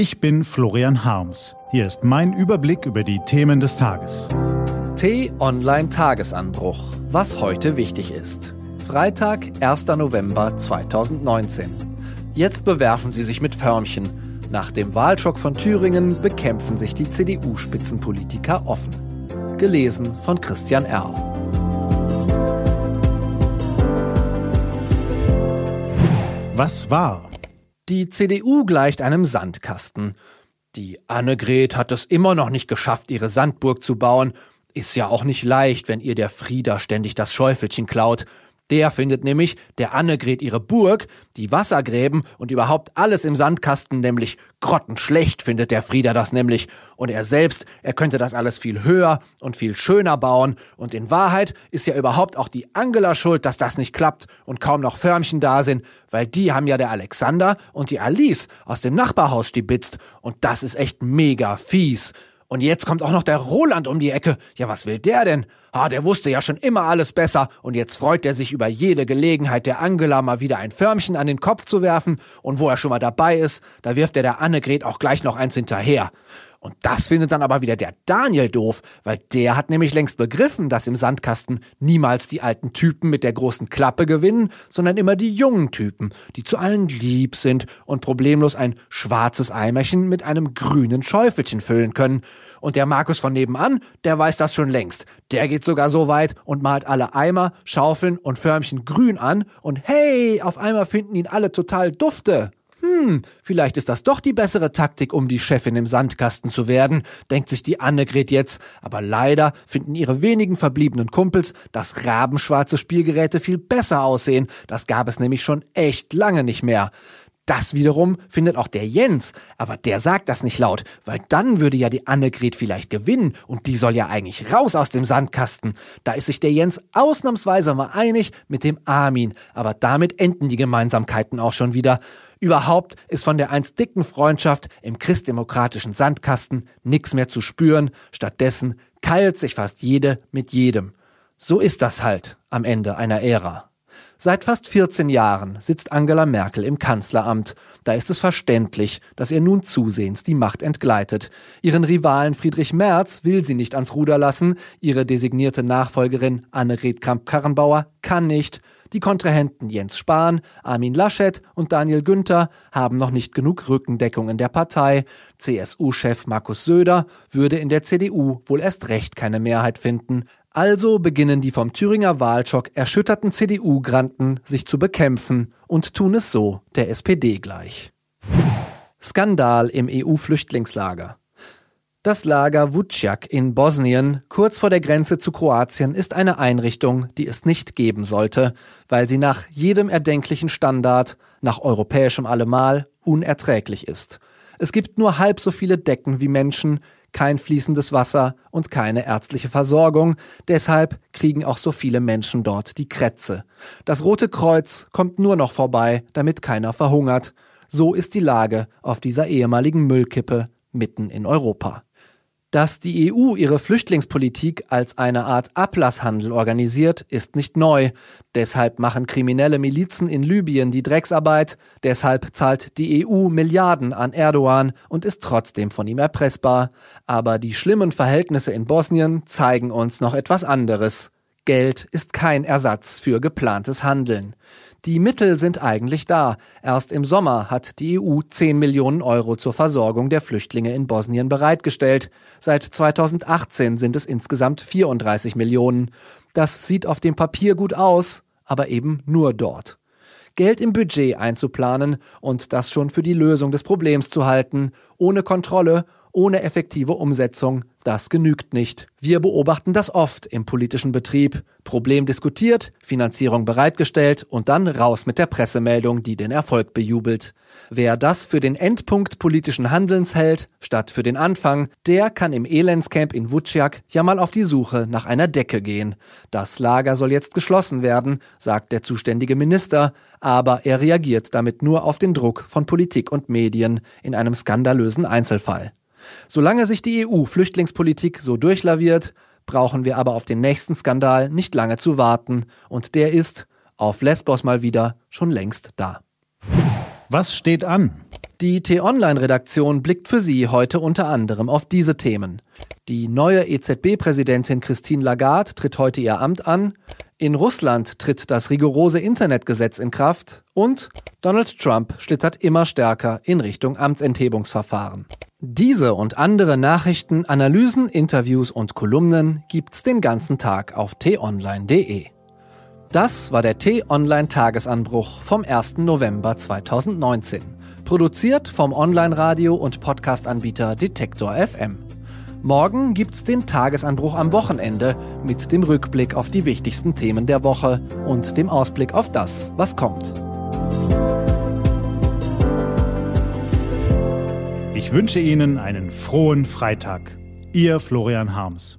Ich bin Florian Harms. Hier ist mein Überblick über die Themen des Tages. T-Online Tagesanbruch. Was heute wichtig ist. Freitag, 1. November 2019. Jetzt bewerfen sie sich mit Förmchen. Nach dem Wahlschock von Thüringen bekämpfen sich die CDU-Spitzenpolitiker offen. Gelesen von Christian Erl. Was war? Die CDU gleicht einem Sandkasten. Die Annegret hat es immer noch nicht geschafft, ihre Sandburg zu bauen. Ist ja auch nicht leicht, wenn ihr der Frieder ständig das Schäufelchen klaut. Der findet nämlich, der Annegret ihre Burg, die Wassergräben und überhaupt alles im Sandkasten nämlich grottenschlecht findet der Frieder das nämlich. Und er selbst, er könnte das alles viel höher und viel schöner bauen. Und in Wahrheit ist ja überhaupt auch die Angela schuld, dass das nicht klappt und kaum noch Förmchen da sind, weil die haben ja der Alexander und die Alice aus dem Nachbarhaus stibitzt. Und das ist echt mega fies. Und jetzt kommt auch noch der Roland um die Ecke. Ja, was will der denn? Ah, der wusste ja schon immer alles besser und jetzt freut er sich über jede Gelegenheit, der Angela mal wieder ein Förmchen an den Kopf zu werfen und wo er schon mal dabei ist, da wirft er der Annegret auch gleich noch eins hinterher. Und das findet dann aber wieder der Daniel doof, weil der hat nämlich längst begriffen, dass im Sandkasten niemals die alten Typen mit der großen Klappe gewinnen, sondern immer die jungen Typen, die zu allen lieb sind und problemlos ein schwarzes Eimerchen mit einem grünen Schäufelchen füllen können. Und der Markus von nebenan, der weiß das schon längst. Der geht sogar so weit und malt alle Eimer, Schaufeln und Förmchen grün an und hey, auf einmal finden ihn alle total dufte. Hm, vielleicht ist das doch die bessere Taktik, um die Chefin im Sandkasten zu werden, denkt sich die Annegret jetzt. Aber leider finden ihre wenigen verbliebenen Kumpels, dass rabenschwarze Spielgeräte viel besser aussehen. Das gab es nämlich schon echt lange nicht mehr. Das wiederum findet auch der Jens, aber der sagt das nicht laut, weil dann würde ja die Annegret vielleicht gewinnen und die soll ja eigentlich raus aus dem Sandkasten. Da ist sich der Jens ausnahmsweise mal einig mit dem Armin, aber damit enden die Gemeinsamkeiten auch schon wieder. Überhaupt ist von der einst dicken Freundschaft im christdemokratischen Sandkasten nichts mehr zu spüren, stattdessen keilt sich fast jede mit jedem. So ist das halt am Ende einer Ära. Seit fast 14 Jahren sitzt Angela Merkel im Kanzleramt. Da ist es verständlich, dass ihr nun zusehends die Macht entgleitet. Ihren Rivalen Friedrich Merz will sie nicht ans Ruder lassen. Ihre designierte Nachfolgerin Annegret Kramp-Karrenbauer kann nicht. Die Kontrahenten Jens Spahn, Armin Laschet und Daniel Günther haben noch nicht genug Rückendeckung in der Partei. CSU-Chef Markus Söder würde in der CDU wohl erst recht keine Mehrheit finden. Also beginnen die vom Thüringer Wahlschock erschütterten CDU-Granten sich zu bekämpfen und tun es so der SPD gleich. Skandal im EU-Flüchtlingslager. Das Lager Vucjak in Bosnien, kurz vor der Grenze zu Kroatien, ist eine Einrichtung, die es nicht geben sollte, weil sie nach jedem erdenklichen Standard, nach europäischem Allemal, unerträglich ist. Es gibt nur halb so viele Decken wie Menschen, kein fließendes Wasser und keine ärztliche Versorgung. Deshalb kriegen auch so viele Menschen dort die Krätze. Das Rote Kreuz kommt nur noch vorbei, damit keiner verhungert. So ist die Lage auf dieser ehemaligen Müllkippe mitten in Europa. Dass die EU ihre Flüchtlingspolitik als eine Art Ablasshandel organisiert, ist nicht neu. Deshalb machen kriminelle Milizen in Libyen die Drecksarbeit. Deshalb zahlt die EU Milliarden an Erdogan und ist trotzdem von ihm erpressbar. Aber die schlimmen Verhältnisse in Bosnien zeigen uns noch etwas anderes. Geld ist kein Ersatz für geplantes Handeln. Die Mittel sind eigentlich da. Erst im Sommer hat die EU 10 Millionen Euro zur Versorgung der Flüchtlinge in Bosnien bereitgestellt. Seit 2018 sind es insgesamt 34 Millionen. Das sieht auf dem Papier gut aus, aber eben nur dort. Geld im Budget einzuplanen und das schon für die Lösung des Problems zu halten, ohne Kontrolle ohne effektive Umsetzung, das genügt nicht. Wir beobachten das oft im politischen Betrieb. Problem diskutiert, Finanzierung bereitgestellt und dann raus mit der Pressemeldung, die den Erfolg bejubelt. Wer das für den Endpunkt politischen Handelns hält, statt für den Anfang, der kann im Elendscamp in Vuciak ja mal auf die Suche nach einer Decke gehen. Das Lager soll jetzt geschlossen werden, sagt der zuständige Minister, aber er reagiert damit nur auf den Druck von Politik und Medien in einem skandalösen Einzelfall. Solange sich die EU-Flüchtlingspolitik so durchlaviert, brauchen wir aber auf den nächsten Skandal nicht lange zu warten. Und der ist, auf Lesbos mal wieder, schon längst da. Was steht an? Die T-Online-Redaktion blickt für Sie heute unter anderem auf diese Themen. Die neue EZB-Präsidentin Christine Lagarde tritt heute ihr Amt an. In Russland tritt das rigorose Internetgesetz in Kraft und Donald Trump schlittert immer stärker in Richtung Amtsenthebungsverfahren. Diese und andere Nachrichten, Analysen, Interviews und Kolumnen gibt's den ganzen Tag auf t-online.de. Das war der T-Online Tagesanbruch vom 1. November 2019. Produziert vom Online-Radio und Podcast-Anbieter Detektor FM. Morgen gibt's den Tagesanbruch am Wochenende mit dem Rückblick auf die wichtigsten Themen der Woche und dem Ausblick auf das, was kommt. Ich wünsche Ihnen einen frohen Freitag. Ihr Florian Harms.